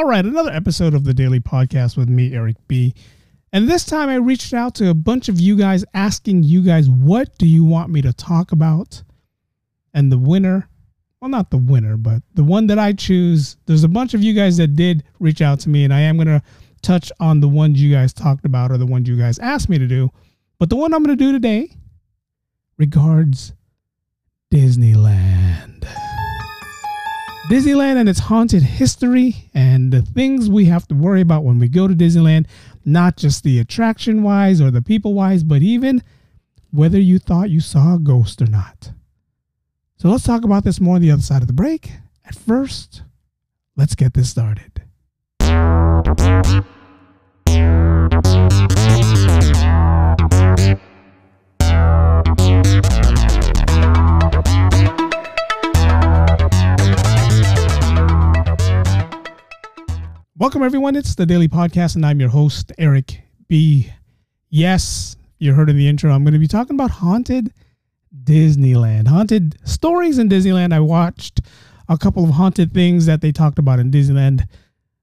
All right, another episode of the Daily Podcast with me, Eric B. And this time I reached out to a bunch of you guys asking you guys, what do you want me to talk about? And the winner, well, not the winner, but the one that I choose, there's a bunch of you guys that did reach out to me, and I am going to touch on the ones you guys talked about or the ones you guys asked me to do. But the one I'm going to do today regards Disneyland. Disneyland and its haunted history and the things we have to worry about when we go to Disneyland, not just the attraction wise or the people wise, but even whether you thought you saw a ghost or not. So let's talk about this more on the other side of the break. At first, let's get this started. Welcome, everyone. It's the Daily Podcast, and I'm your host, Eric B. Yes, you heard in the intro, I'm going to be talking about haunted Disneyland, haunted stories in Disneyland. I watched a couple of haunted things that they talked about in Disneyland,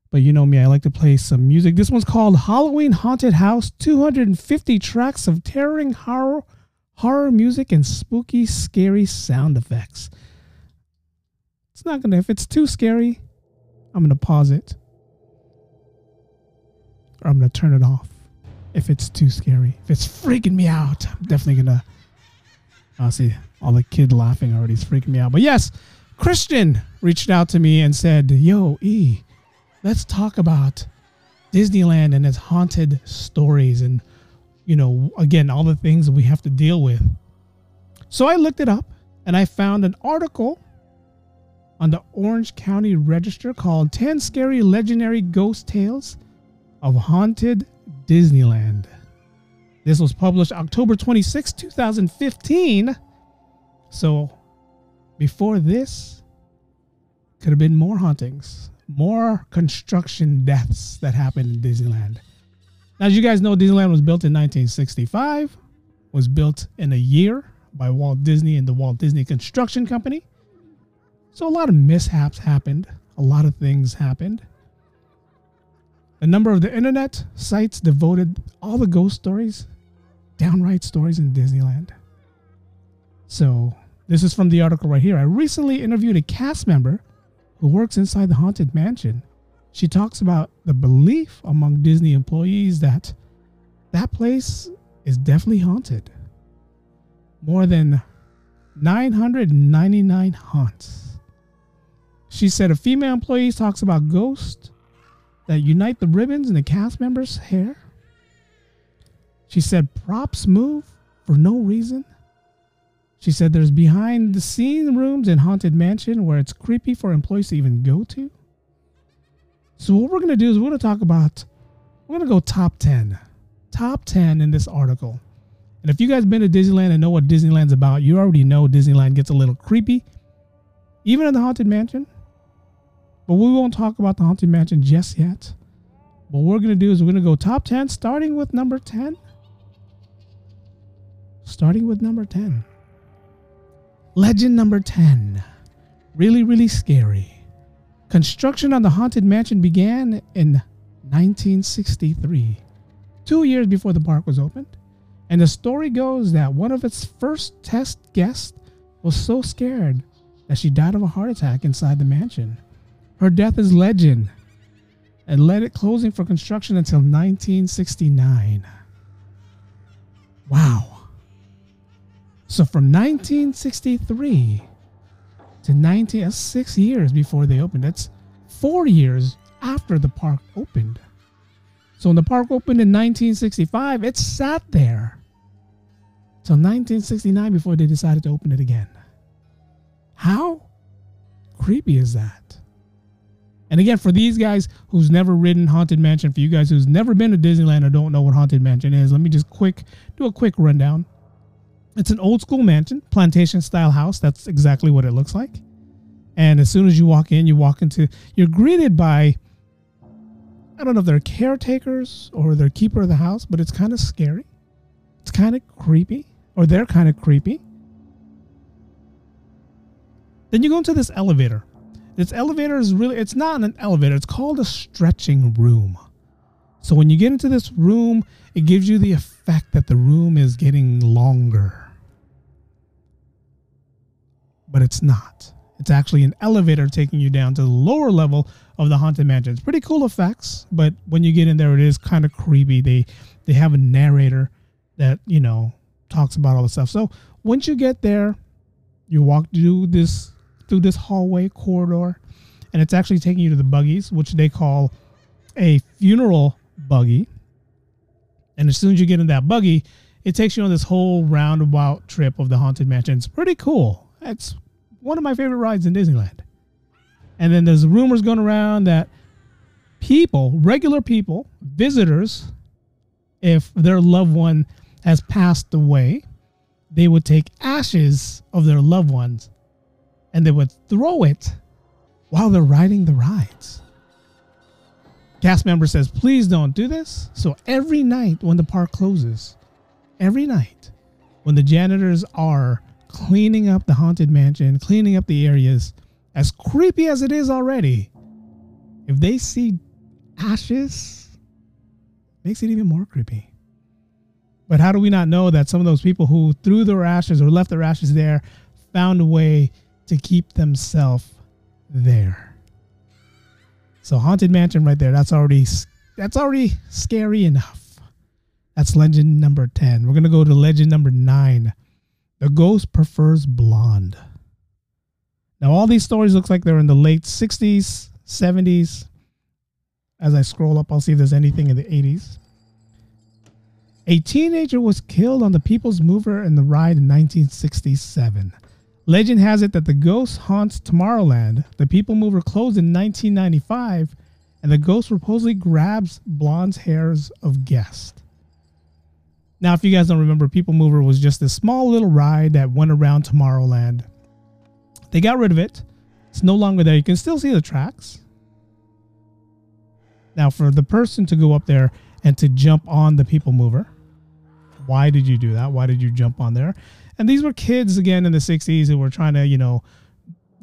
but you know me, I like to play some music. This one's called Halloween Haunted House 250 tracks of terroring horror, horror music, and spooky, scary sound effects. It's not going to, if it's too scary, I'm going to pause it or I'm gonna turn it off if it's too scary. If it's freaking me out, I'm definitely gonna. I see all the kid laughing already. It's freaking me out. But yes, Christian reached out to me and said, "Yo, E, let's talk about Disneyland and its haunted stories, and you know, again, all the things we have to deal with." So I looked it up and I found an article on the Orange County Register called 10 Scary Legendary Ghost Tales of Haunted Disneyland. This was published October 26, 2015. So before this, could have been more hauntings, more construction deaths that happened in Disneyland. Now, as you guys know, Disneyland was built in 1965, was built in a year by Walt Disney and the Walt Disney Construction Company. So a lot of mishaps happened, a lot of things happened. A number of the internet sites devoted all the ghost stories, downright stories in Disneyland. So, this is from the article right here. I recently interviewed a cast member who works inside the Haunted Mansion. She talks about the belief among Disney employees that that place is definitely haunted. More than 999 haunts. She said a female employee talks about ghosts that unite the ribbons in the cast members' hair. She said props move for no reason. She said there's behind the scene rooms in Haunted Mansion where it's creepy for employees to even go to. So what we're going to do is we're going to talk about we're going to go top 10. Top 10 in this article. And if you guys been to Disneyland and know what Disneyland's about, you already know Disneyland gets a little creepy. Even in the Haunted Mansion, but we won't talk about the Haunted Mansion just yet. What we're going to do is we're going to go top 10, starting with number 10. Starting with number 10. Legend number 10. Really, really scary. Construction on the Haunted Mansion began in 1963, two years before the park was opened. And the story goes that one of its first test guests was so scared that she died of a heart attack inside the mansion. Her death is legend and led it closing for construction until 1969. Wow. So from 1963 to 19, that's six years before they opened. That's four years after the park opened. So when the park opened in 1965, it sat there till 1969 before they decided to open it again. How creepy is that? And again, for these guys who's never ridden Haunted Mansion, for you guys who's never been to Disneyland or don't know what Haunted Mansion is, let me just quick do a quick rundown. It's an old school mansion, plantation style house. That's exactly what it looks like. And as soon as you walk in, you walk into, you're greeted by, I don't know if they're caretakers or they're keeper of the house, but it's kind of scary. It's kind of creepy, or they're kind of creepy. Then you go into this elevator This elevator is really, it's not an elevator, it's called a stretching room. So when you get into this room, it gives you the effect that the room is getting longer. But it's not. It's actually an elevator taking you down to the lower level of the haunted mansion. It's pretty cool effects, but when you get in there, it is kind of creepy. They they have a narrator that you know talks about all the stuff. So once you get there, you walk through this through this hallway corridor, and it's actually taking you to the buggies, which they call a funeral buggy. And as soon as you get in that buggy, it takes you on this whole roundabout trip of the haunted mansion. It's pretty cool. It's one of my favorite rides in Disneyland. And then there's rumors going around that people, regular people, visitors, if their loved one has passed away, they would take ashes of their loved ones and they would throw it while they're riding the rides. Cast member says, please don't do this. So every night when the park closes, every night when the janitors are cleaning up the haunted mansion, cleaning up the areas, as creepy as it is already, if they see ashes, makes it even more creepy. But how do we not know that some of those people who threw their ashes or left their ashes there found a way to keep themselves there? So haunted mansion right there. That's already that's already scary enough. That's legend number 10. We're going to go to legend number 9. The ghost prefers blonde. Now all these stories looks like they're in the late 60s, 70s. As I scroll up, I'll see if there's anything in the 80s. A teenager was killed on the People's Mover in the ride in 1967. Legend has it that the ghost haunts Tomorrowland. The People Mover closed in 1995, and the ghost supposedly grabs blonde hairs of guests. Now, if you guys don't remember, People Mover was just a small little ride that went around Tomorrowland. They got rid of it. It's no longer there. You can still see the tracks. Now, for the person to go up there and to jump on the People Mover, why did you do that? Why did you jump on there? And these were kids again in the 60s who were trying to, you know,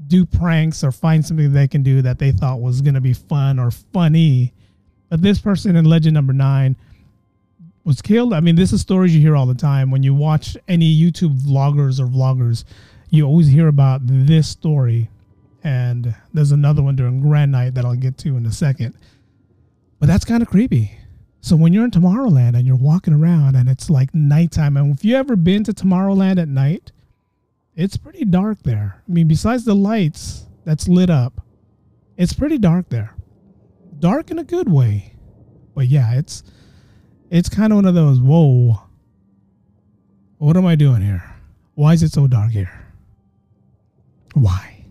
do pranks or find something they can do that they thought was going to be fun or funny. But this person in legend number nine was killed. I mean, this is stories you hear all the time. When you watch any YouTube vloggers or vloggers, you always hear about this story. And there's another one during Grad Night that I'll get to in a second. But that's kind of creepy. So when you're in Tomorrowland and you're walking around it's like nighttime, and if you ever been to Tomorrowland at night, it's pretty dark there. I mean, besides the lights that's lit up, it's pretty dark there. Dark in a good way. But yeah, it's it's kind of one of those, whoa. What am I doing here? Why is it so dark here? Why?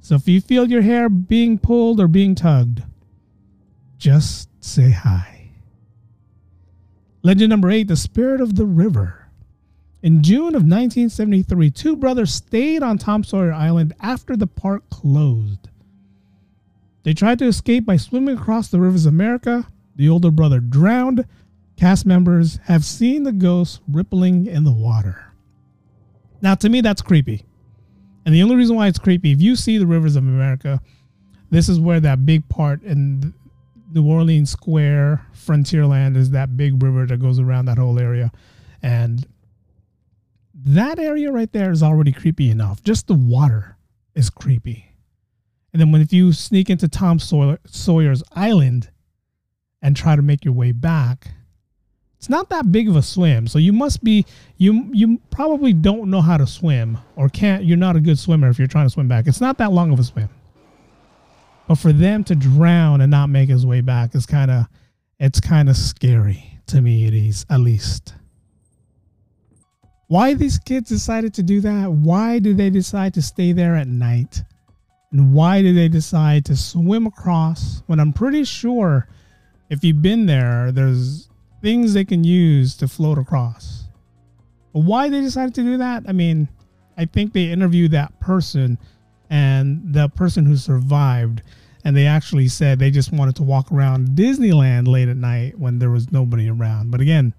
So if you feel your hair being pulled or being tugged, just say hi. Legend number eight, the spirit of the river. In June of 1973, two brothers stayed on Tom Sawyer Island after the park closed. They tried to escape by swimming across the rivers of America. The older brother drowned. Cast members have seen the ghost rippling in the water. Now, to me, that's creepy. And the only reason why it's creepy, if you see the rivers of America, this is where that big part in New Orleans Square, Frontierland is that big river that goes around that whole area. And that area right there is already creepy enough. Just the water is creepy. And then when if you sneak into Tom Sawyer, Sawyer's Island and try to make your way back, it's not that big of a swim. So you must be you you probably don't know how to swim or can't you're not a good swimmer if you're trying to swim back. It's not that long of a swim. But for them to drown and not make his way back is kind of it's kind of scary to me it is at least. Why these kids decided to do that? Why did they decide to stay there at night? And why did they decide to swim across when I'm pretty sure if you've been there, there's things they can use to float across. But why they decided to do that? I mean, I think they interviewed that person and the person who survived and they actually said they just wanted to walk around Disneyland late at night when there was nobody around. But again,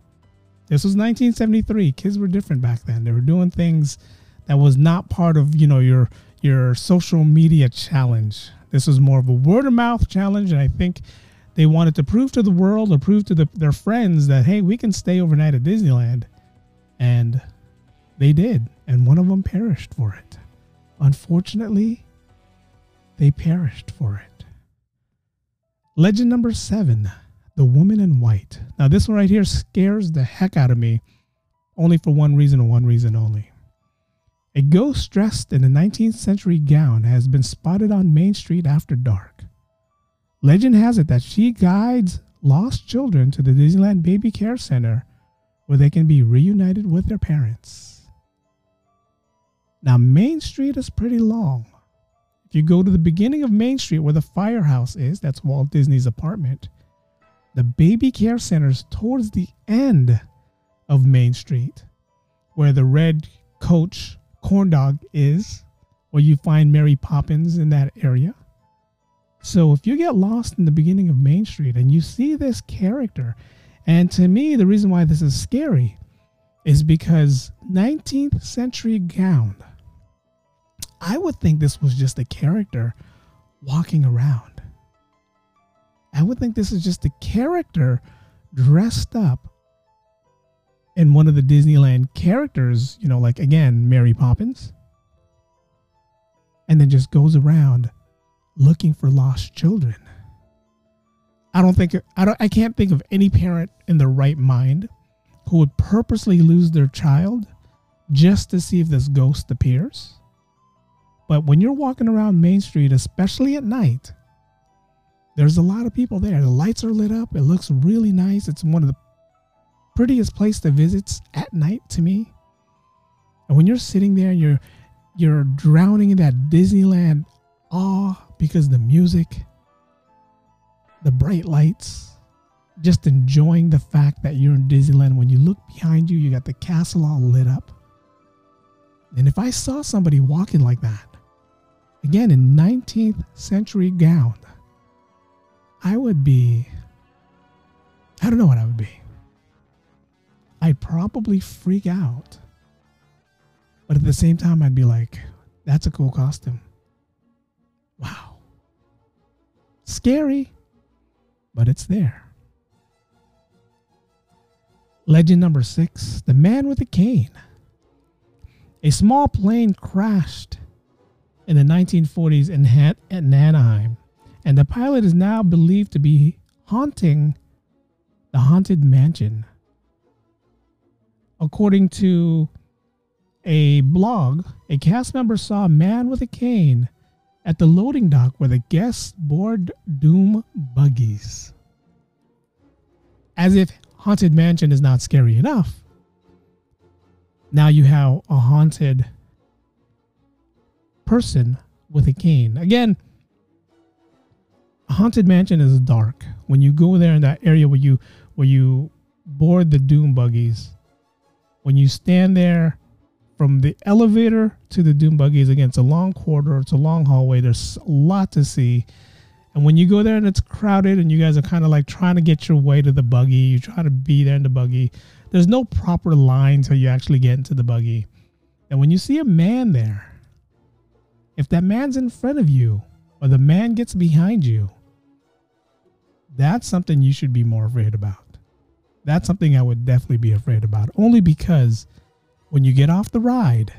this was 1973. Kids were different back then. They were doing things that was not part of, you know, your your social media challenge. This was more of a word of mouth challenge, and I think they wanted to prove to the world or prove to the, their friends that hey, we can stay overnight at Disneyland, and they did, and one of them perished for it. Unfortunately, they perished for it. Legend number seven The Woman in White. Now, this one right here scares the heck out of me, only for one reason and one reason only. A ghost dressed in a 19th century gown has been spotted on Main Street after dark. Legend has it that she guides lost children to the Disneyland Baby Care Center where they can be reunited with their parents. Now, Main Street is pretty long. If you go to the beginning of Main Street where the firehouse is, that's Walt Disney's apartment, the baby care center is towards the end of Main Street where the red coach corn dog is, where you find Mary Poppins in that area. So if you get lost in the beginning of Main Street and you see this character, and to me, the reason why this is scary is because 19th century gown. I would think this was just a character walking around. I would think this is just a character dressed up in one of the Disneyland characters, you know, like again, Mary Poppins, and then just goes around looking for lost children. I don't think I don't I can't think of any parent in their right mind who would purposely lose their child just to see if this ghost appears. But when you're walking around Main Street, especially at night, there's a lot of people there. The lights are lit up. It looks really nice. It's one of the prettiest place to visit at night to me. And when you're sitting there, you're you're drowning in that Disneyland awe because the music, the bright lights, just enjoying the fact that you're in Disneyland. When you look behind you, you got the castle all lit up. And if I saw somebody walking like that, again in 19th century gown, I would be, I don't know what I would be. I'd probably freak out. But at the same time, I'd be like, that's a cool costume. Wow. Scary, but it's there. Legend number six The Man with a Cane. A small plane crashed in the 1940s in, Han- in Anaheim, and the pilot is now believed to be haunting the haunted mansion. According to a blog, a cast member saw a man with a cane at the loading dock where the guests board doom buggies. As if Haunted Mansion is not scary enough, now you have a haunted person with a cane. Again, a haunted mansion is dark. When you go there in that area where you where you board the doom buggies, when you stand there from the elevator to the doom buggies again it's a long corridor it's a long hallway there's a lot to see and when you go there and it's crowded and you guys are kind of like trying to get your way to the buggy you try to be there in the buggy there's no proper line until you actually get into the buggy and when you see a man there if that man's in front of you or the man gets behind you that's something you should be more afraid about that's something I would definitely be afraid about. Only because when you get off the ride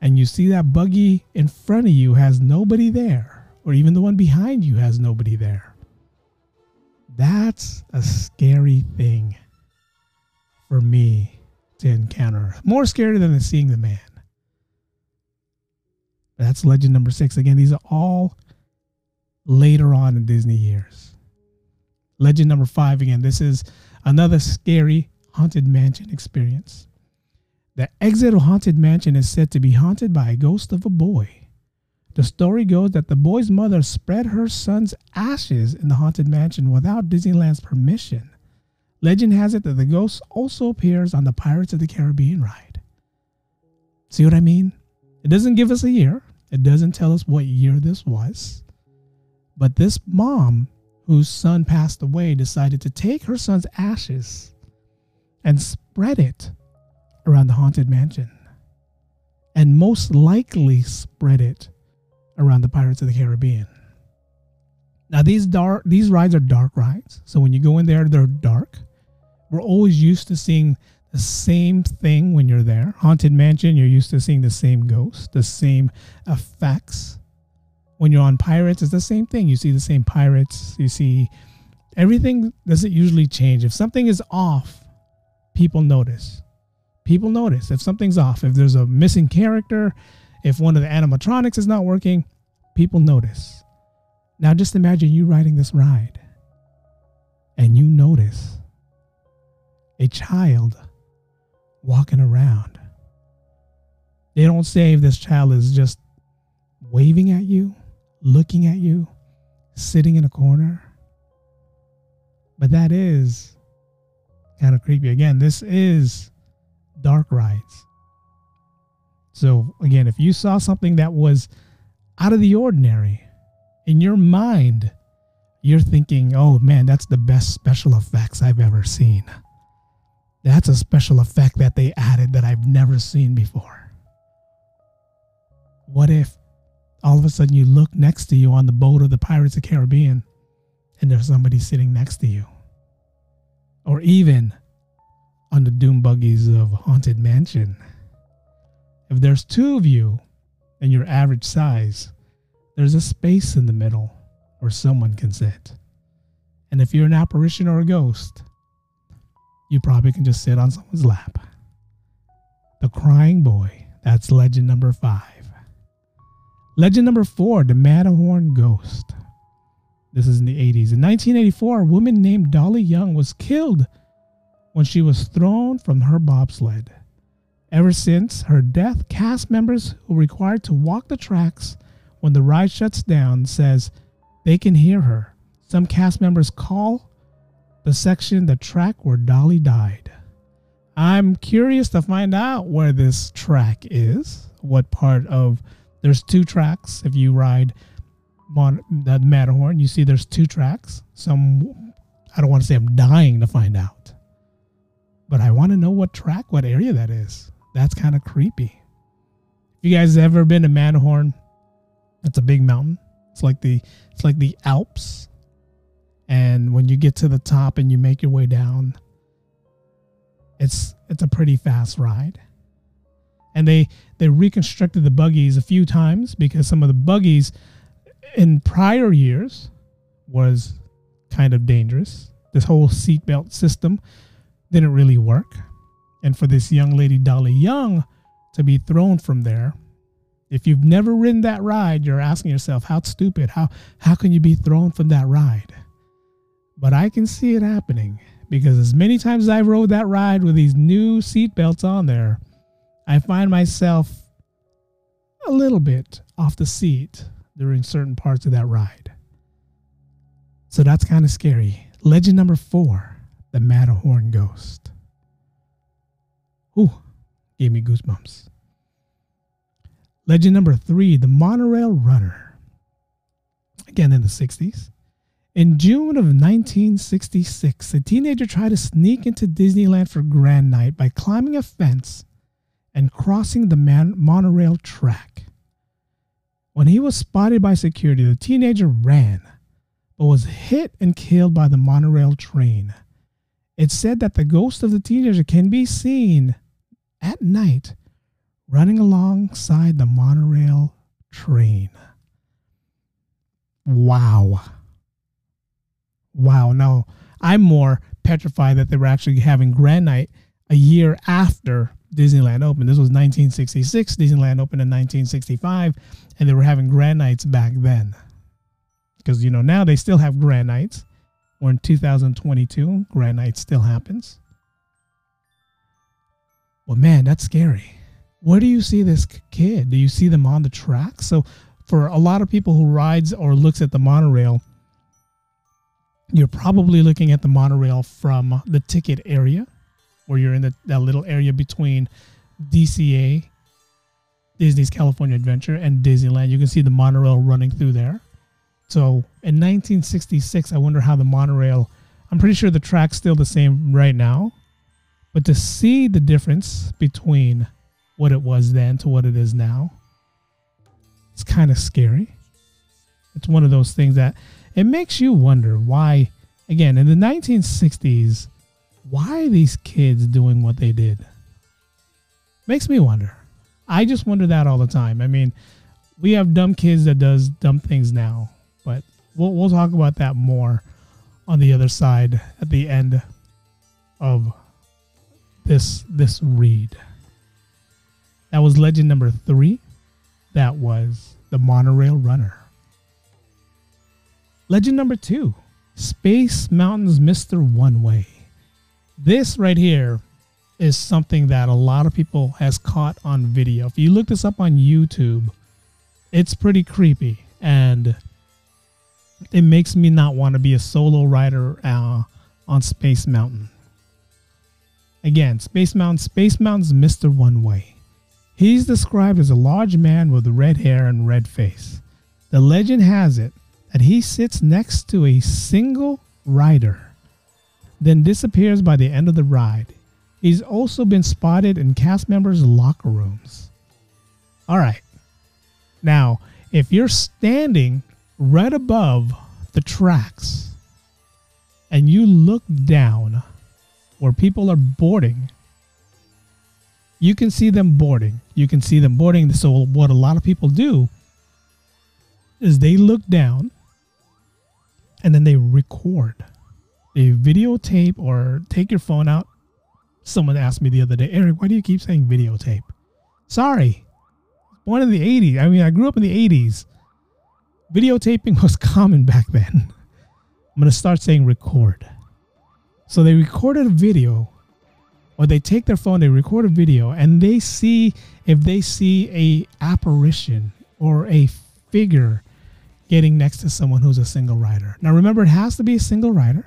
and you see that buggy in front of you has nobody there, or even the one behind you has nobody there, that's a scary thing for me to encounter. More scary than seeing the man. That's legend number six. Again, these are all later on in Disney years. Legend number five again. This is another scary haunted mansion experience. The exit of Haunted Mansion is said to be haunted by a ghost of a boy. The story goes that the boy's mother spread her son's ashes in the haunted mansion without Disneyland's permission. Legend has it that the ghost also appears on the Pirates of the Caribbean ride. See what I mean? It doesn't give us a year, it doesn't tell us what year this was. But this mom whose son passed away, decided to take her son's ashes and spread it around the haunted mansion. And most likely spread it around the Pirates of the Caribbean. Now these dark these rides are dark rides. So when you go in there, they're dark. We're always used to seeing the same thing when you're there. Haunted Mansion, you're used to seeing the same ghosts, the same effects. When you're on Pirates, it's the same thing. You see the same pirates. You see everything doesn't usually change. If something is off, people notice. People notice if something's off. If there's a missing character, if one of the animatronics is not working, people notice. Now just imagine you riding this ride and you notice a child walking around. They don't say if this child is just waving at you, looking at you, sitting in a corner. But that is kind of creepy. Again, this is dark rides. So, again, if you saw something that was out of the ordinary, in your mind, you're thinking, oh man, that's the best special effects I've ever seen. That's a special effect that they added that I've never seen before. What if all of a sudden you look next to you on the boat of the Pirates of the Caribbean and there's somebody sitting next to you? Or even on the doom buggies of Haunted Mansion. If there's two of you and your average size, there's a space in the middle where someone can sit. And if you're an apparition or a ghost, you probably can just sit on someone's lap. The Crying Boy, that's legend number five. Legend number four, the Matterhorn Ghost. This is in the 80s. In 1984, a woman named Dolly Young was killed when she was thrown from her bobsled. Ever since her death, cast members who are required to walk the tracks when the ride shuts down says they can hear her. Some cast members call the section the track where Dolly died. I'm curious to find out where this track is. What part of there's two tracks. If you ride Mon, the Matterhorn, you see there's two tracks. Some I don't want to say I'm dying to find out, but I want to know what track, what area that is. That's kind of creepy. If you guys ever been to Matterhorn, it's a big mountain. It's like the it's like the Alps. And when you get to the top and you make your way down, it's it's a pretty fast ride. And they they reconstructed the buggies a few times because some of the buggies in prior years was kind of dangerous. This whole seatbelt system didn't really work. And for this young lady, Dolly Young, to be thrown from there if you've never ridden that ride, you're asking yourself, how stupid, how how can you be thrown from that ride? But I can see it happening because as many times as I rode that ride with these new seat belts on there, I find myself a little bit off the seat during certain parts of that ride. So that's kind of scary. Legend number four, the Matterhorn Ghost. Ooh, gave me goosebumps. Legend number three, the monorail runner. Again in the 60s. In June of 1966, a teenager tried to sneak into Disneyland for Grad Night by climbing a fence and crossing the man- monorail track. When he was spotted by security, the teenager ran, but was hit and killed by the monorail train. It's said that the ghost of the teenager can be seen at night running alongside the monorail train. Wow. Wow. Now, I'm more petrified that they were actually having Grad Night a year after Disneyland opened. This was 1966. Disneyland opened in 1965, and they were having Grad Nights back then. Because, you know, now they still have Grad Nights. We're in 2022. Grad Night still happens. Well, man, that's scary where do you see this kid? Do you see them on the track? So for a lot of people who rides or looks at the monorail, you're probably looking at the monorail from the ticket area, where you're in the, that little area between DCA, Disney's California Adventure, and Disneyland. You can see the monorail running through there. So in 1966, I wonder how the monorail. I'm pretty sure the track's still the same right now, but to see the difference between what it was then to what it is now. It's kind of scary. It's one of those things that it makes you wonder why, again, in the 1960s, why these kids doing what they did? Makes me wonder. I just wonder that all the time. I mean, we have dumb kids that does dumb things now, but we'll we'll talk about that more on the other side at the end of this this read. That was legend number 3. That was the monorail runner. Legend number 2, Space Mountain's Mr. One Way. This right here is something that a lot of people has caught on video. If you look this up on YouTube, it's pretty creepy and it makes me not want to be a solo rider uh, on Space Mountain. Again, Space Mountain, Space Mountain's Mr. One Way. He's described as a large man with red hair and red face. The legend has it he sits next to a single rider, then disappears by the end of the ride. He's also been spotted in cast members' locker rooms. All right. Now, if you're standing right above the tracks and you look down where people are boarding, you can see them boarding. You can see them boarding. So, what a lot of people do is they look down and then they record. They videotape or take your phone out. Someone asked me the other day, Eric, why do you keep saying videotape? Sorry. Born in the 80s. I mean, I grew up in the 80s. Videotaping was common back then. I'm going to start saying record. So they recorded a video or they take their phone, they record a video, and they see if they see a apparition or a figure getting next to someone who's a single rider. Now remember, it has to be a single rider.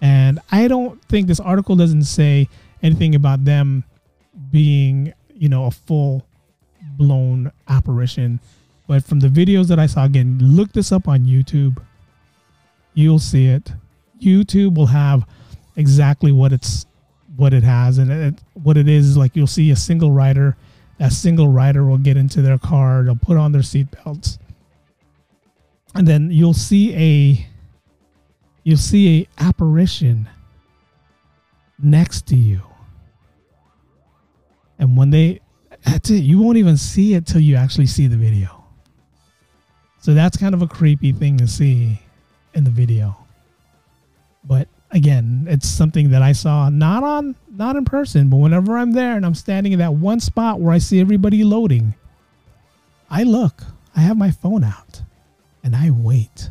And I don't think this article doesn't say anything about them being, you know, a full blown apparition. But from the videos that I saw, again, look this up on YouTube. You'll see it. YouTube will have exactly what it's what it has and it, what it is like you'll see a single rider that single rider will get into their car they'll put on their seatbelts and then you'll see a you'll see a apparition next to you. And when they that's it. You won't even see it till you actually see the video. So that's kind of a creepy thing to see in the video. But again, it's something that I saw not on not in person, but whenever I'm there and I'm standing in that one spot where I see everybody loading, I look. I have my phone out and I wait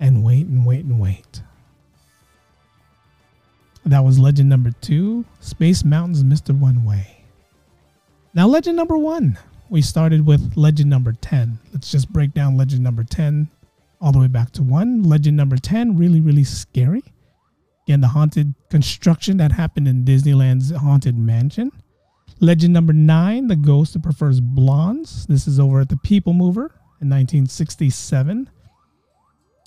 and wait and wait and wait. That was legend number two Space Mountains Mr. One Way. Now, legend number one. We started with legend number 10. Let's just break down legend number 10 all the way back to one. Legend number 10, really, really scary. Again, the haunted construction that happened in Disneyland's Haunted Mansion. Legend number nine, the ghost that prefers blondes. This is over at the People Mover in 1967.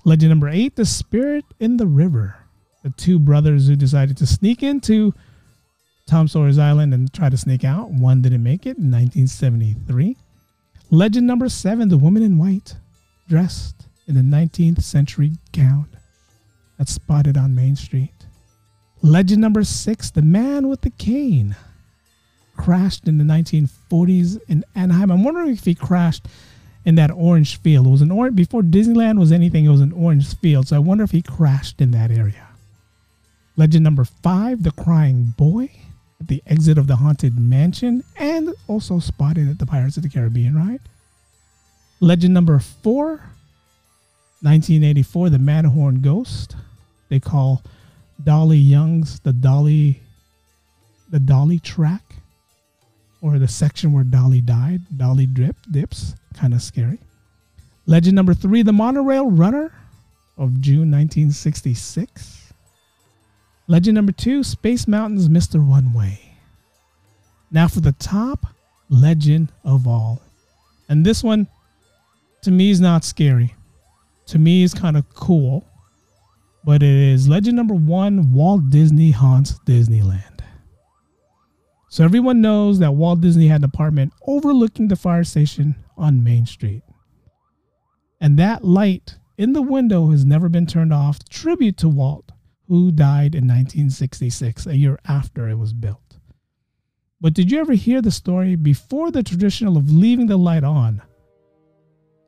Legend number eight, the spirit in the river. The two brothers who decided to sneak into Tom Sawyer's Island and try to sneak out. One didn't make it in 1973. Legend number seven, the woman in white, dressed in a 19th century gown that's spotted on Main Street. Legend number six, the man with the cane, crashed in the 1940s in Anaheim. I'm wondering if he crashed in that orange field. It was an orange before Disneyland was anything. It was an orange field, so I wonder if he crashed in that area. Legend number five, the crying boy at the exit of the haunted mansion, and also spotted at the Pirates of the Caribbean ride. Legend number four, 1984, the Matterhorn Ghost they call Dolly Young's the Dolly the Dolly track or the section where Dolly died, Dolly drip dips, kind of scary. Legend number 3, the monorail runner of June 1966. Legend number 2, Space Mountain's Mr. One Way. Now for the top legend of all. And this one to me is not scary. To me is kind of cool but it is legend number one Walt Disney haunts Disneyland. So everyone knows that Walt Disney had an apartment overlooking the fire station on Main Street. And that light in the window has never been turned off. Tribute to Walt, who died in 1966, a year after it was built. But did you ever hear the story before the traditional of leaving the light on?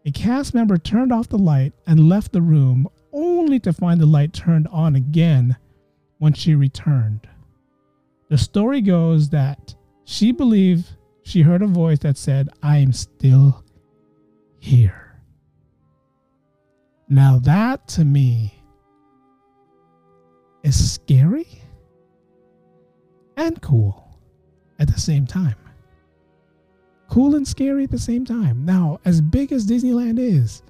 A cast member turned off the light and left the room only to find the light turned on again when she returned. The story goes that she believed she heard a voice that said, I am still here. Now, that to me is scary and cool at the same time. Cool and scary at the same time. Now, as big as Disneyland is,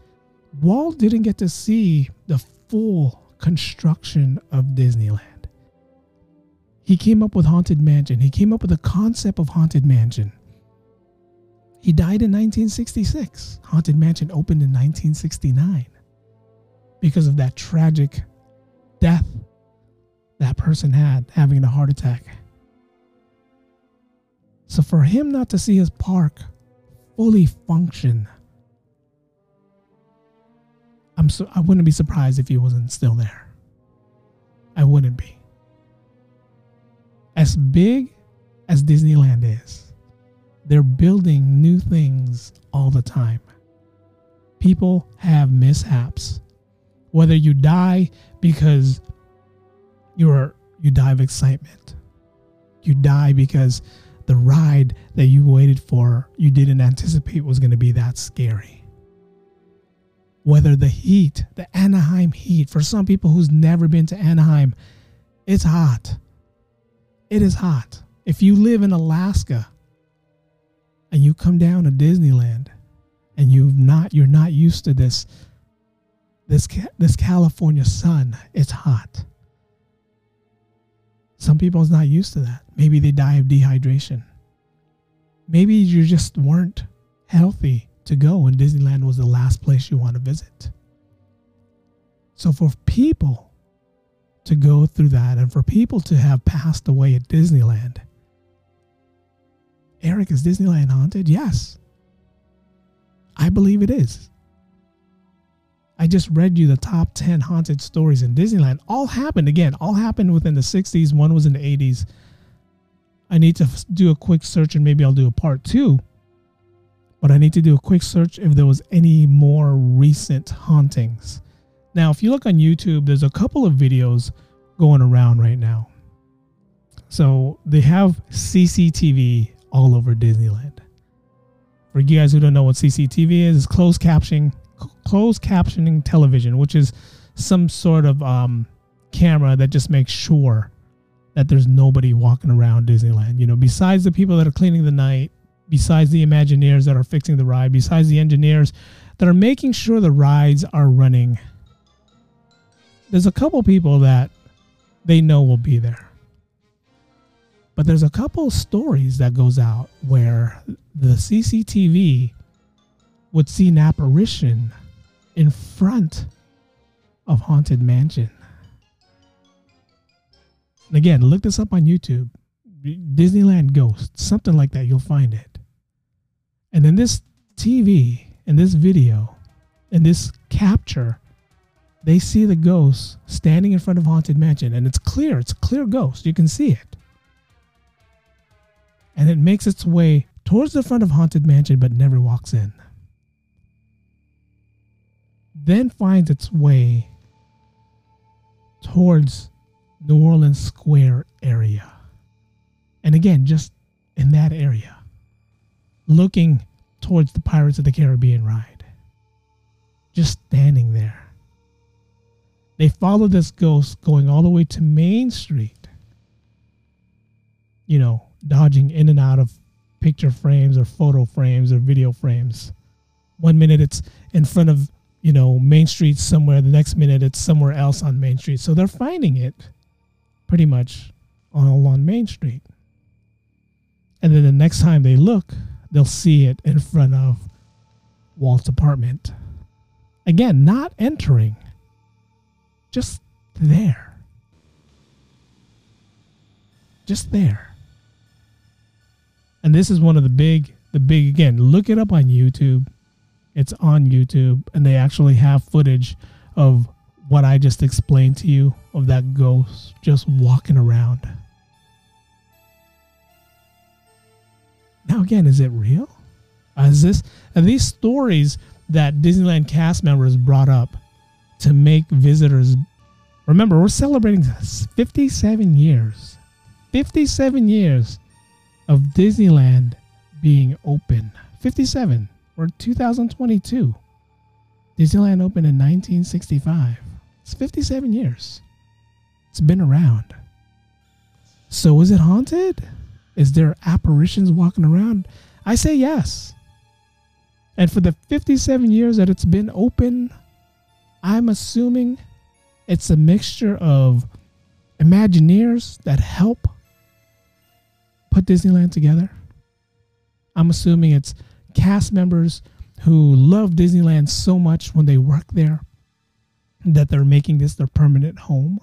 Walt didn't get to see the full construction of Disneyland. He came up with Haunted Mansion. He came up with the concept of Haunted Mansion. He died in 1966. Haunted Mansion opened in 1969 because of that tragic death that person had having a heart attack. So for him not to see his park fully function, I'm so I wouldn't be surprised if he wasn't still there. I wouldn't be as big as Disneyland is, they're building new things all the time. People have mishaps. Whether you die because you're you die of excitement. You die because the ride that you waited for you didn't anticipate was going to be that scary. Whether the heat, the Anaheim heat, for some people who's never been to Anaheim, it's hot it is hot. If you live in Alaska and you come down to Disneyland and you've not you're not used to this this this California sun, it's hot. Some people's not used to that. Maybe they die of dehydration. Maybe you just weren't healthy to go and Disneyland was the last place you want to visit. So for people to go through that and for people to have passed away at Disneyland. Eric, is Disneyland haunted? Yes. I believe it is. I just read you the top 10 haunted stories in Disneyland. All happened, again, all happened within the 60s. One was in the 80s. I need to do a quick search and maybe I'll do a part two. But I need to do a quick search if there was any more recent hauntings. Now, if you look on YouTube, there's a couple of videos going around right now. So they have CCTV all over Disneyland. For you guys who don't know what CCTV is, it's closed captioning, closed captioning television, which is some sort of um, camera that just makes sure that there's nobody walking around Disneyland. You know, besides the people that are cleaning the night, besides the Imagineers that are fixing the ride, besides the engineers that are making sure the rides are running there's a couple people that they know will be there. But there's a couple stories that goes out where the CCTV would see an apparition in front of Haunted Mansion. Again, look this up on YouTube. Disneyland Ghost, something like that, you'll find it. And in this TV, in this video, in this capture, they see the ghost standing in front of Haunted Mansion, and it's clear, it's a clear ghost. You can see it. And it makes its way towards the front of Haunted Mansion, but never walks in. Then finds its way towards New Orleans Square area. And again, just in that area, looking towards the Pirates of the Caribbean ride. Just standing there. They follow this ghost going all the way to Main Street. You know, dodging in and out of picture frames or photo frames or video frames. One minute it's in front of, you know, Main Street somewhere, the next minute it's somewhere else on Main Street. So they're finding it pretty much all on Main Street. And then the next time they look, they'll see it in front of Walt's apartment. Again, not entering, just there. Just there. And this is one of the big the big again. Look it up on YouTube. It's on YouTube, and they actually have footage of what I just explained to you of that ghost just walking around. Now again, is it real? Uh, is this are these stories that Disneyland cast members brought up to make visitors remember we're celebrating 57 years 57 years of Disneyland being open. 57 we're 2022 Disneyland opened in 1965 it's 57 years. It's been around. So is it haunted? Is there apparitions walking around? I say yes. And for the 57 years that it's been open, I'm assuming it's a mixture of Imagineers that help put Disneyland together. I'm assuming it's cast members who love Disneyland so much when they work there that they're making this their permanent home.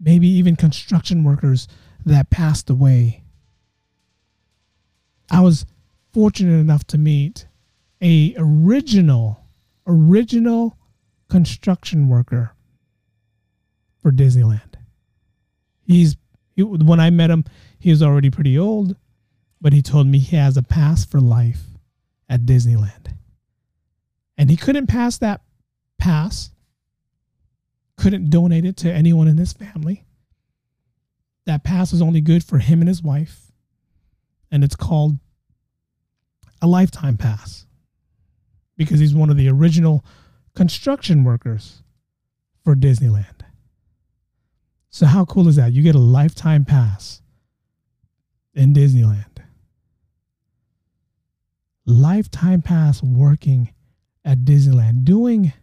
Maybe even construction workers that passed away. I was fortunate enough to meet a original original construction worker for Disneyland. He's he, when I met him, he was already pretty old, but he told me he has a pass for life at Disneyland. And he couldn't pass that pass, couldn't donate it to anyone in his family. That pass was only good for him and his wife. And it's called a lifetime pass because he's one of the original construction workers for Disneyland. So, how cool is that? You get a lifetime pass in Disneyland. Lifetime pass working at Disneyland, doing,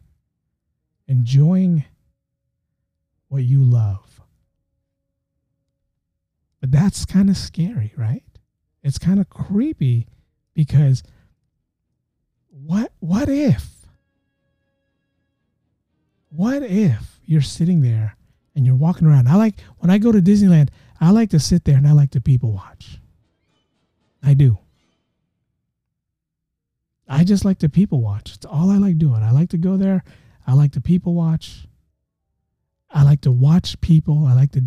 enjoying what you love. But that's kind of scary, right? It's kind of creepy because what what if what if you're sitting there and you're walking around. I like when i go to disneyland i like to sit there and i like to people watch. I do. I just like to people watch. It's all i like doing. I like to go there. I like to people watch. I like to watch people. I like to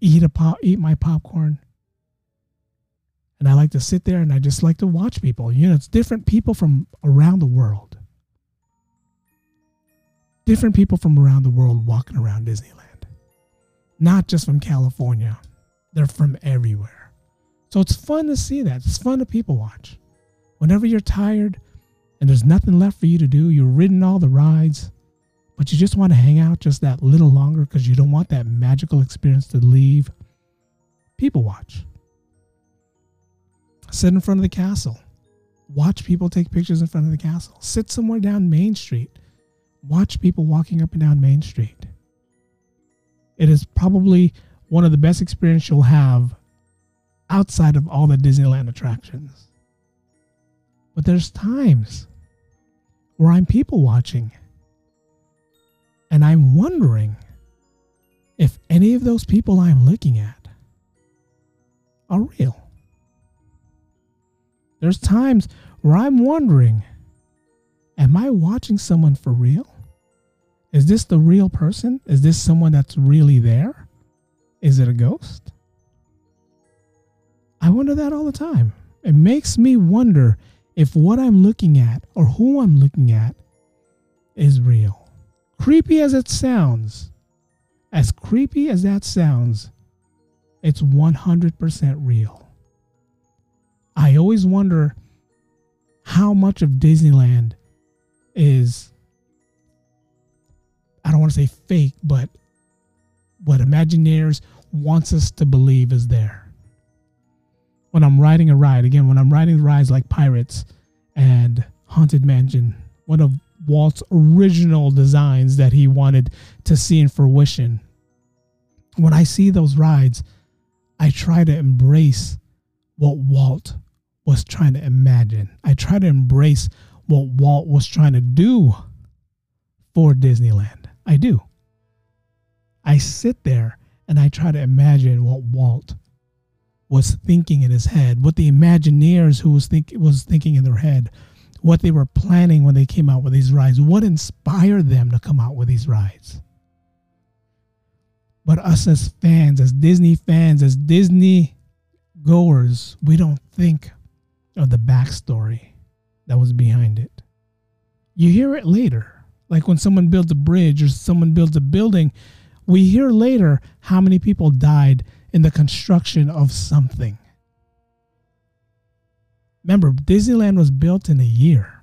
eat a pop eat my popcorn. And I like to sit there and I just like to watch people. You know, it's different people from around the world. Different people from around the world walking around Disneyland. Not just from California. They're from everywhere. So it's fun to see that. It's fun to people watch. Whenever you're tired and there's nothing left for you to do, you've ridden all the rides, but you just want to hang out just that little longer because you don't want that magical experience to leave. People watch Sit in front of the castle. Watch people take pictures in front of the castle. Sit somewhere down Main Street. Watch people walking up and down Main Street. It is probably one of the best experiences you'll have outside of all the Disneyland attractions. But there's times where I'm people watching and I'm wondering if any of those people I'm looking at are real. There's times where I'm wondering, am I watching someone for real? Is this the real person? Is this someone that's really there? Is it a ghost? I wonder that all the time. It makes me wonder if what I'm looking at or who I'm looking at is real. Creepy as it sounds, as creepy as that sounds, it's 100% real. I always wonder how much of Disneyland is I don't want to say fake, but what Imagineers wants us to believe is there. When I'm riding a ride, again, when I'm riding rides like Pirates and Haunted Mansion, one of Walt's original designs that he wanted to see in fruition. When I see those rides, I try to embrace what Walt was trying to imagine. I try to embrace what Walt was trying to do for Disneyland. I do. I sit there and I try to imagine what Walt was thinking in his head, what the Imagineers who was think was thinking in their head, what they were planning when they came out with these rides, what inspired them to come out with these rides. But us as fans, as Disney fans, as Disney goers, we don't think of the backstory that was behind it. You hear it later. Like when someone builds a bridge or someone builds a building, we hear later how many people died in the construction of something. Remember, Disneyland was built in a year.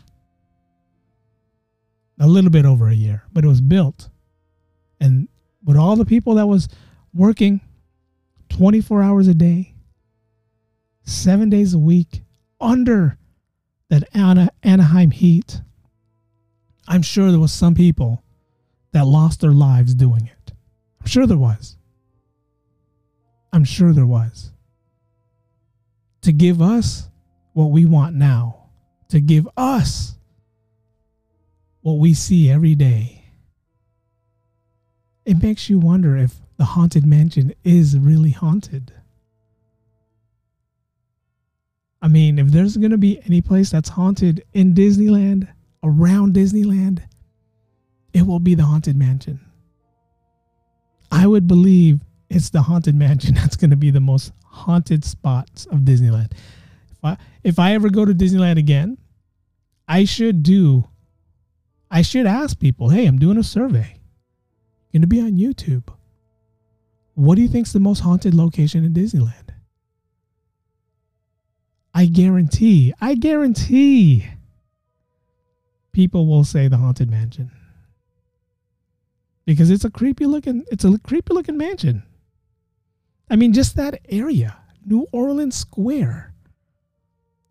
A little bit over a year, but it was built. And with all the people that was working 24 hours a day, seven days a week, under that Anaheim heat, I'm sure there was some people that lost their lives doing it. I'm sure there was. I'm sure there was. To give us what we want now, to give us what we see every day. It makes you wonder if the Haunted Mansion is really haunted. I mean, if there's going to be any place that's haunted in Disneyland, around Disneyland, it will be the Haunted Mansion. I would believe it's the Haunted Mansion that's going to be the most haunted spots of Disneyland. If I, if I ever go to Disneyland again, I should do, I should ask people, hey, I'm doing a survey. Going to be on YouTube. What do you think's the most haunted location in Disneyland? I guarantee, I guarantee people will say the haunted mansion. Because it's a creepy looking it's a creepy looking mansion. I mean just that area, New Orleans Square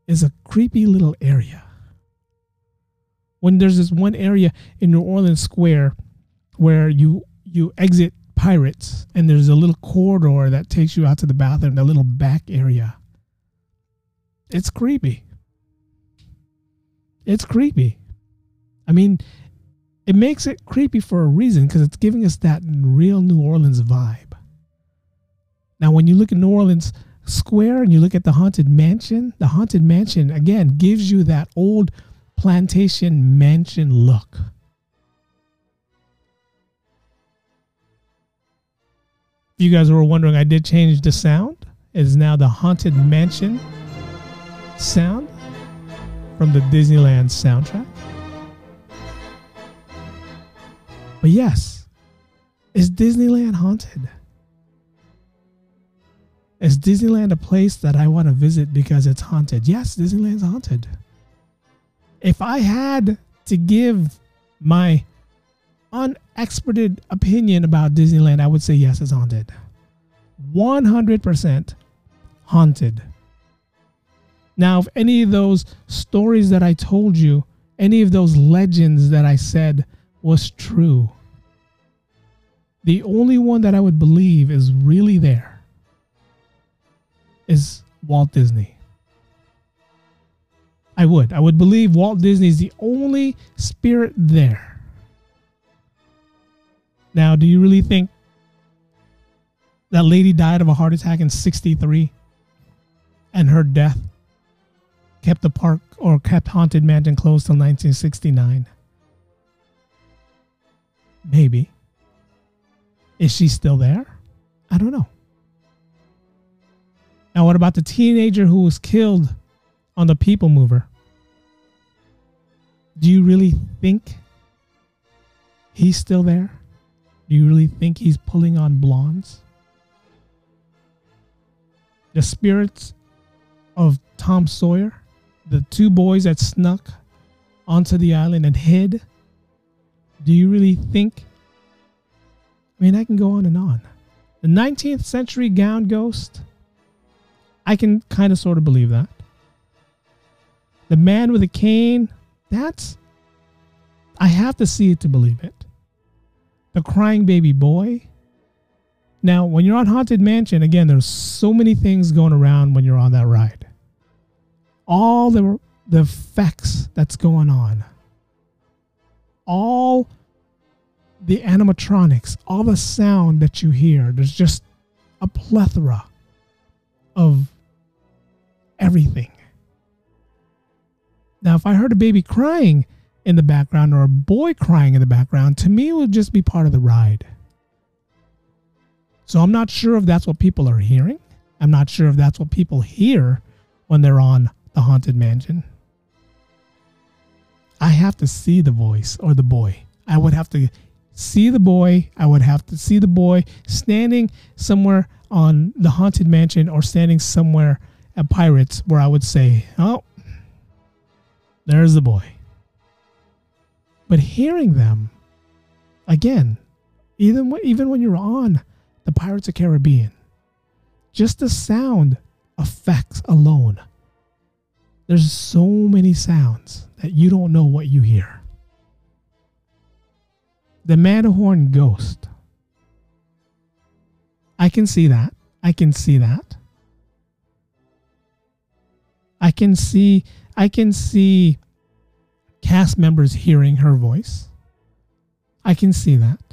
is a creepy little area. When there's this one area in New Orleans Square where you you exit Pirates and there's a little corridor that takes you out to the bathroom, the little back area it's creepy. It's creepy. I mean, it makes it creepy for a reason because it's giving us that real New Orleans vibe. Now, when you look at New Orleans Square and you look at the Haunted Mansion, the Haunted Mansion, again, gives you that old plantation mansion look. If you guys were wondering, I did change the sound. It is now the Haunted Mansion sound from the Disneyland soundtrack. But yes, is Disneyland haunted? Is Disneyland a place that I want to visit because it's haunted? Yes, Disneyland's haunted. If I had to give my unexperted opinion about Disneyland, I would say yes, it's haunted. 100% haunted. Now, if any of those stories that I told you, any of those legends that I said was true, the only one that I would believe is really there is Walt Disney. I would. I would believe Walt Disney is the only spirit there. Now, do you really think that lady died of a heart attack in 63 and her death kept the park or kept Haunted Mansion closed till 1969. Maybe. Is she still there? I don't know. Now, what about the teenager who was killed on the People Mover? Do you really think he's still there? Do you really think he's pulling on blondes? The spirits of Tom Sawyer the two boys that snuck onto the island and hid, do you really think? I mean, I can go on and on. The 19th century gown ghost, I can kind of sort of believe that. The man with a cane, that's, I have to see it to believe it. The crying baby boy. Now, when you're on Haunted Mansion, again, there's so many things going around when you're on that ride all the the effects that's going on, all the animatronics, all the sound that you hear. There's just a plethora of everything. Now, if I heard a baby crying in the background or a boy crying in the background, to me, it would just be part of the ride. So I'm not sure if that's what people are hearing. I'm not sure if that's what people hear when they're on the Haunted Mansion. I have to see the voice or the boy. I would have to see the boy. I would have to see the boy standing somewhere on the Haunted Mansion or standing somewhere at Pirates where I would say, oh, there's the boy. But hearing them, again, even even when you're on the Pirates of Caribbean, just the sound effects alone. There's so many sounds that you don't know what you hear. The Matterhorn ghost. I can see that. I can see that. I can see I can see cast members hearing her voice. I can see that.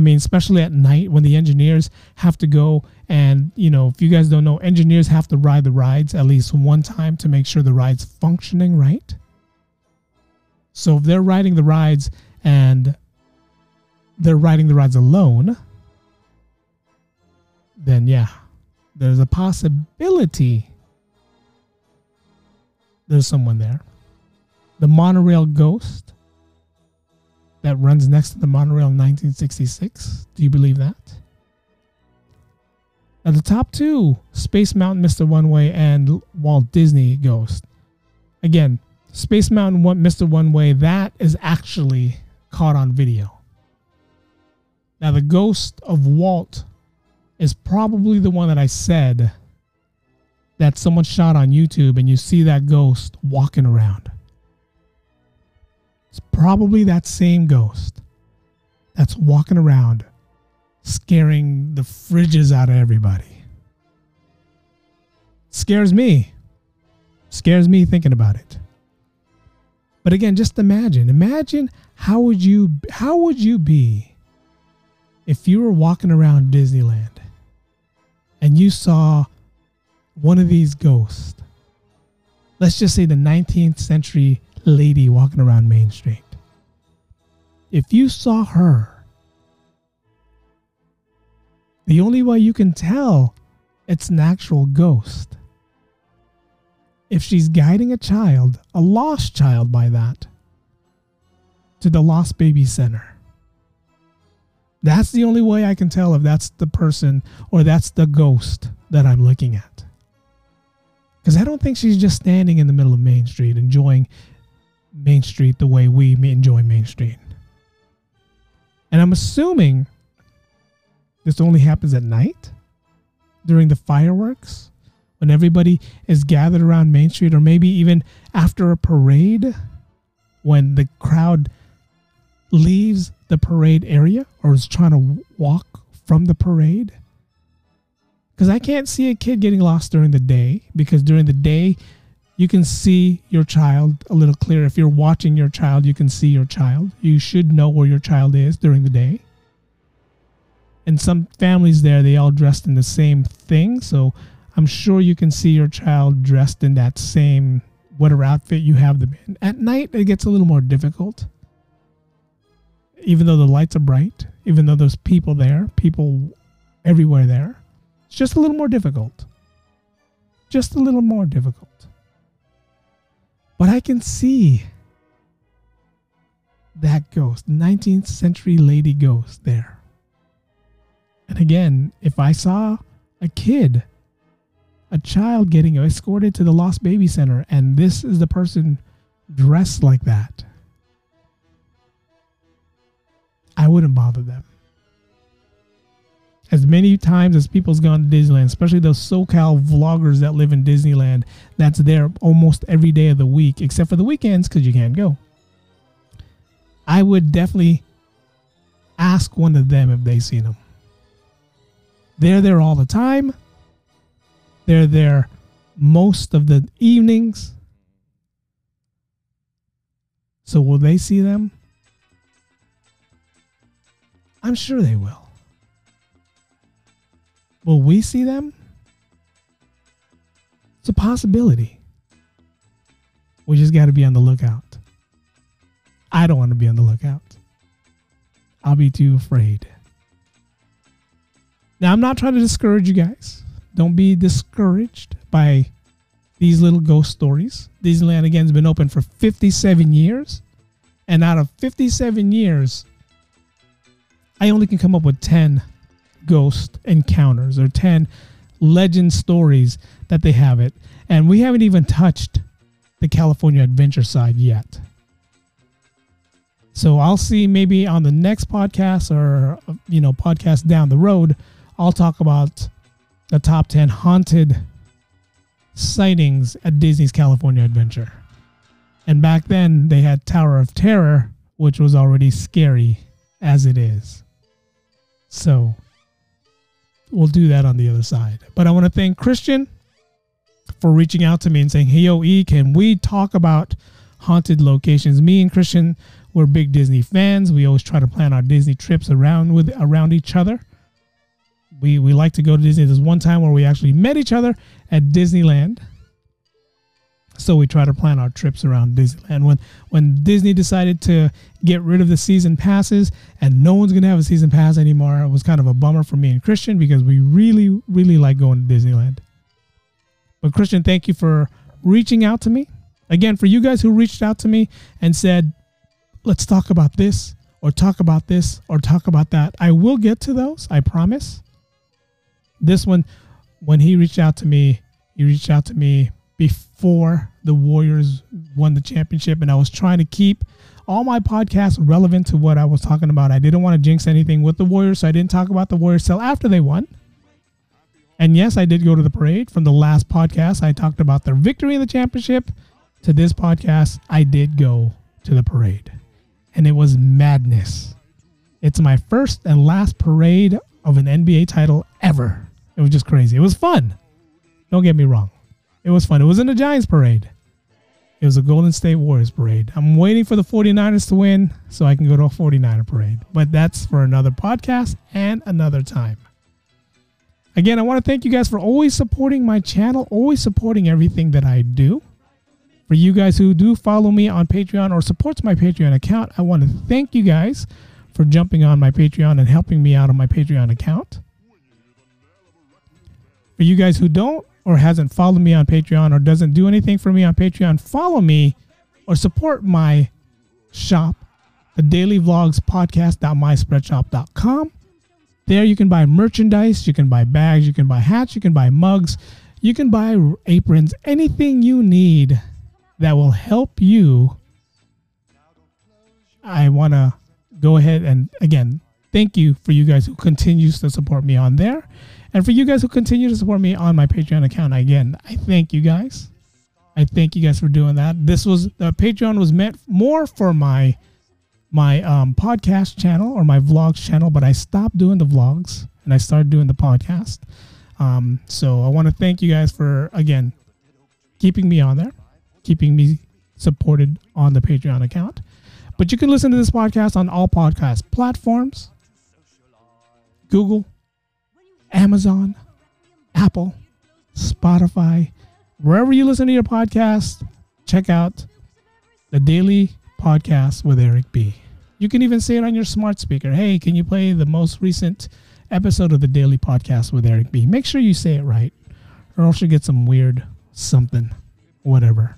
I mean, especially at night when the engineers have to go and, you know, if you guys don't know, engineers have to ride the rides at least one time to make sure the ride's functioning right. So if they're riding the rides and they're riding the rides alone, then yeah, there's a possibility there's someone there. The monorail ghost that runs next to the monorail in 1966. Do you believe that? At the top two, Space Mountain, Mr. One Way, and Walt Disney Ghost. Again, Space Mountain, Mr. One Way, that is actually caught on video. Now, the ghost of Walt is probably the one that I said that someone shot on YouTube and you see that ghost walking around. It's probably that same ghost that's walking around scaring the fridges out of everybody. Scares me. Scares me thinking about it. But again, just imagine. Imagine how would you how would you be if you were walking around Disneyland and you saw one of these ghosts, let's just say the 19th century lady walking around Main Street, if you saw her, the only way you can tell it's an actual ghost if she's guiding a child, a lost child by that, to the Lost Baby Center. That's the only way I can tell if that's the person or that's the ghost that I'm looking at. Because I don't think she's just standing in the middle of Main Street enjoying Main Street the way we enjoy Main Street. And I'm assuming this only happens at night during the fireworks when everybody is gathered around Main Street, or maybe even after a parade when the crowd leaves the parade area or is trying to walk from the parade because I can't see a kid getting lost during the day because during the day you can see your child a little clearer. If you're watching your child, you can see your child. You should know where your child is during the day. And some families there, they all dressed in the same thing. So I'm sure you can see your child dressed in that same whatever outfit you have them in. At night, it gets a little more difficult. Even though the lights are bright, even though there's people there, people everywhere there. It's just a little more difficult. Just a little more difficult. But I can see that ghost, 19th century lady ghost there. And again, if I saw a kid, a child getting escorted to the Lost Baby Center, and this is the person dressed like that, I wouldn't bother them as many times as people's gone to Disneyland, especially those SoCal vloggers that live in Disneyland, that's there almost every day of the week, except for the weekends because you can't go. I would definitely ask one of them if they've seen them. They're there all the time. They're there most of the evenings. So will they see them? I'm sure they will. Will we see them? It's a possibility. We just got to be on the lookout. I don't want to be on the lookout. I'll be too afraid. Now, I'm not trying to discourage you guys. Don't be discouraged by these little ghost stories. Disneyland again has been open for 57 years. And out of 57 years, I only can come up with 10 ghost encounters or 10 legend stories that they have it. And we haven't even touched the California Adventure side yet. So I'll see maybe on the next podcast or you know podcast down the road, I'll talk about the top 10 haunted sightings at Disney's California Adventure. And back then they had Tower of Terror, which was already scary as it is. So we'll do that on the other side. But I want to thank Christian for reaching out to me and saying, "Hey, yo, E, can we talk about haunted locations?" Me and Christian we're big Disney fans. We always try to plan our Disney trips around with around each other. We we like to go to Disney. There's one time where we actually met each other at Disneyland. So we try to plan our trips around Disneyland. When when Disney decided to get rid of the season passes and no one's gonna have a season pass anymore, it was kind of a bummer for me and Christian because we really, really like going to Disneyland. But Christian, thank you for reaching out to me. Again, for you guys who reached out to me and said, let's talk about this or talk about this or talk about that. I will get to those, I promise. This one, when he reached out to me, he reached out to me before the Warriors won the championship, and I was trying to keep all my podcasts relevant to what I was talking about. I didn't want to jinx anything with the Warriors, so I didn't talk about the Warriors till after they won. And yes, I did go to the parade. From the last podcast, I talked about their victory in the championship. To this podcast, I did go to the parade and it was madness. It's my first and last parade of an NBA title ever. It was just crazy. It was fun. Don't get me wrong. It was fun. It wasn't a Giants parade. It was a Golden State Warriors parade. I'm waiting for the 49ers to win so I can go to a 49er parade. But that's for another podcast and another time. Again, I want to thank you guys for always supporting my channel, always supporting everything that I do. For you guys who do follow me on Patreon or supports my Patreon account, I want to thank you guys for jumping on my Patreon and helping me out on my Patreon account. For you guys who don't or hasn't followed me on Patreon or doesn't do anything for me on Patreon, follow me or support my shop, the Daily Vlogs Podcast.myspreadshop.com. There you can buy merchandise, you can buy bags, you can buy hats, you can buy mugs, you can buy aprons, anything you need that will help you, I want to go ahead and again thank you for you guys who continues to support me on there, and for you guys who continue to support me on my Patreon account. Again, I thank you guys. I thank you guys for doing that. This was the Patreon was meant more for my my um, podcast channel or my vlogs channel, but I stopped doing the vlogs and I started doing the podcast. Um, so I want to thank you guys for again keeping me on there keeping me supported on the Patreon account. But you can listen to this podcast on all podcast platforms Google, Amazon, Apple, Spotify, wherever you listen to your podcast, check out the daily podcast with Eric B. You can even say it on your smart speaker. Hey, can you play the most recent episode of the daily podcast with Eric B? Make sure you say it right, or else you get some weird something, whatever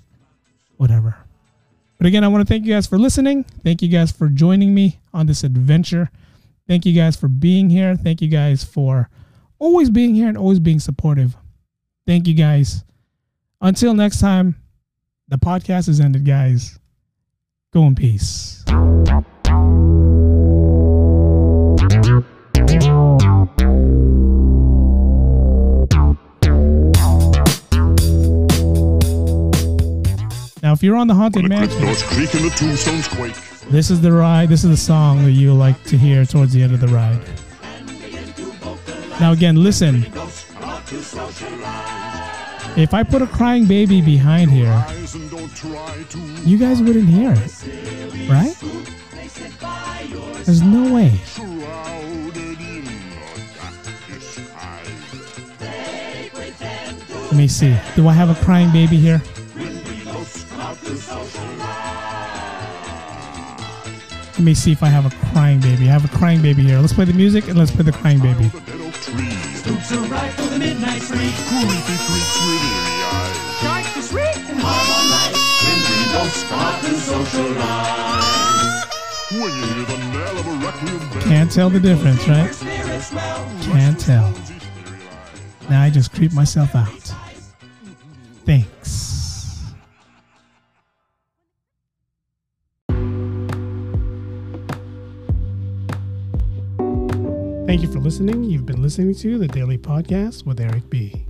whatever. But again, I want to thank you guys for listening. Thank you guys for joining me on this adventure. Thank you guys for being here. Thank you guys for always being here and always being supportive. Thank you guys. Until next time, the podcast is ended, guys. Go in peace. If you're on the Haunted Mansion, the this is the ride, this is the song that you like to hear towards the end of the ride. Now, again, listen. If I put a crying baby behind here, you guys wouldn't hear it, right? There's no way. Let me see. Do I have a crying baby here? Let me see if I have a crying baby. I have a crying baby here. Let's play the music and let's play the crying baby. Can't tell the difference, right? Can't tell. Now I just creep myself out. Thanks. Thank you for listening. You've been listening to the Daily Podcast with Eric B.